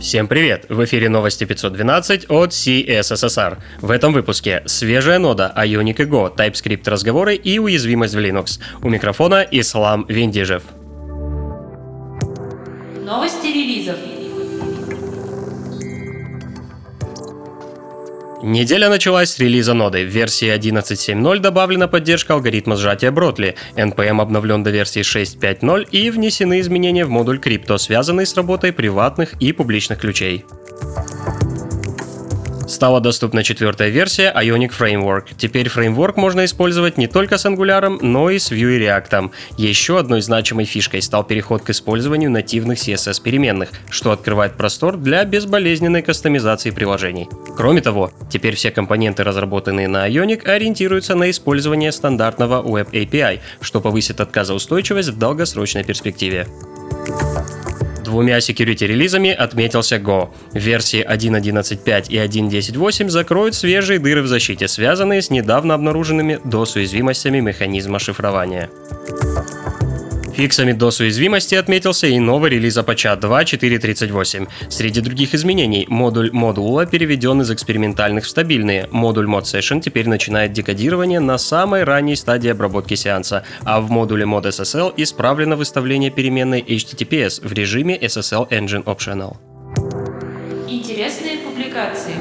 Всем привет! В эфире новости 512 от CSSR. В этом выпуске свежая нода Ionic и Go, TypeScript разговоры и уязвимость в Linux. У микрофона Ислам Виндижев. Новости релизов. Неделя началась с релиза ноды. В версии 11.7.0 добавлена поддержка алгоритма сжатия Бротли, NPM обновлен до версии 6.5.0 и внесены изменения в модуль крипто, связанные с работой приватных и публичных ключей. Стала доступна четвертая версия Ionic Framework. Теперь фреймворк можно использовать не только с Angular, но и с Vue и React. Еще одной значимой фишкой стал переход к использованию нативных CSS-переменных, что открывает простор для безболезненной кастомизации приложений. Кроме того, теперь все компоненты, разработанные на Ionic, ориентируются на использование стандартного Web API, что повысит отказоустойчивость в долгосрочной перспективе. Двумя security-релизами отметился Go. Версии 1.11.5 и 1.10.8 закроют свежие дыры в защите, связанные с недавно обнаруженными DOS-уязвимостями механизма шифрования. Фиксами DOS уязвимости отметился и новый релиз Apache 2.4.38. Среди других изменений, модуль модула переведен из экспериментальных в стабильные. Модуль Mod Session теперь начинает декодирование на самой ранней стадии обработки сеанса, а в модуле Mod SSL исправлено выставление переменной HTTPS в режиме SSL Engine Optional. Интересные публикации.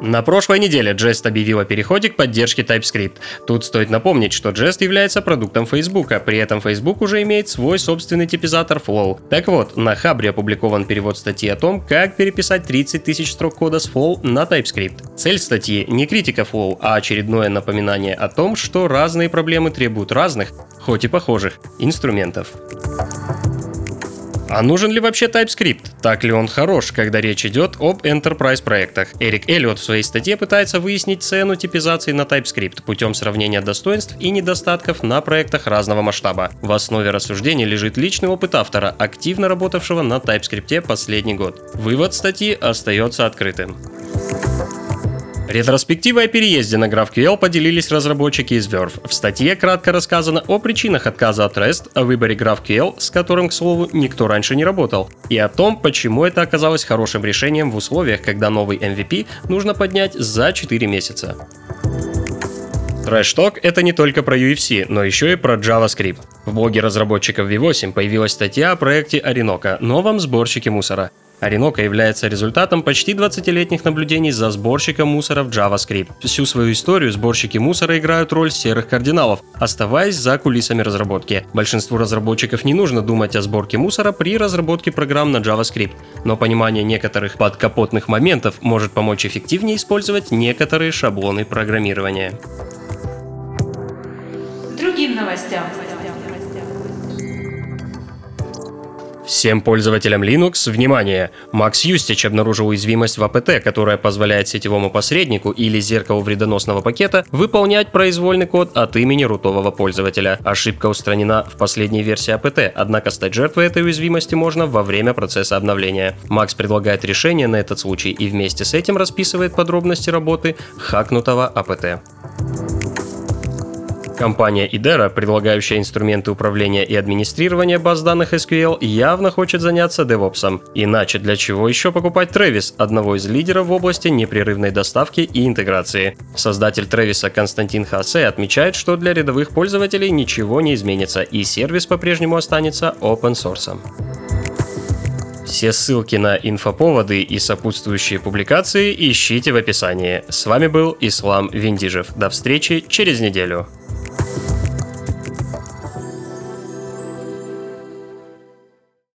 На прошлой неделе Jest объявил о переходе к поддержке TypeScript. Тут стоит напомнить, что Jest является продуктом Facebook, а при этом Facebook уже имеет свой собственный типизатор Flow. Так вот, на Хабре опубликован перевод статьи о том, как переписать 30 тысяч строк кода с Flow на TypeScript. Цель статьи не критика Flow, а очередное напоминание о том, что разные проблемы требуют разных, хоть и похожих, инструментов. А нужен ли вообще TypeScript? Так ли он хорош, когда речь идет об enterprise проектах? Эрик Эллиот в своей статье пытается выяснить цену типизации на TypeScript путем сравнения достоинств и недостатков на проектах разного масштаба. В основе рассуждений лежит личный опыт автора, активно работавшего на TypeScript последний год. Вывод статьи остается открытым. Ретроспективой о переезде на GraphQL поделились разработчики из Verve. В статье кратко рассказано о причинах отказа от REST, о выборе GraphQL, с которым, к слову, никто раньше не работал, и о том, почему это оказалось хорошим решением в условиях, когда новый MVP нужно поднять за 4 месяца. Trash Talk — это не только про UFC, но еще и про JavaScript. В блоге разработчиков V8 появилась статья о проекте Orinoco, новом сборщике мусора. Орinoco является результатом почти 20-летних наблюдений за сборщиком мусора в JavaScript. Всю свою историю сборщики мусора играют роль серых кардиналов, оставаясь за кулисами разработки. Большинству разработчиков не нужно думать о сборке мусора при разработке программ на JavaScript, но понимание некоторых подкапотных моментов может помочь эффективнее использовать некоторые шаблоны программирования. Другим новостям. Всем пользователям Linux, внимание! Макс Юстич обнаружил уязвимость в АПТ, которая позволяет сетевому посреднику или зеркалу вредоносного пакета выполнять произвольный код от имени рутового пользователя. Ошибка устранена в последней версии АПТ, однако стать жертвой этой уязвимости можно во время процесса обновления. Макс предлагает решение на этот случай и вместе с этим расписывает подробности работы хакнутого АПТ. Компания Idera, предлагающая инструменты управления и администрирования баз данных SQL, явно хочет заняться DevOps. Иначе для чего еще покупать Travis, одного из лидеров в области непрерывной доставки и интеграции? Создатель Travis Константин Хасе отмечает, что для рядовых пользователей ничего не изменится и сервис по-прежнему останется open source. Все ссылки на инфоповоды и сопутствующие публикации ищите в описании. С вами был Ислам Виндижев. До встречи через неделю.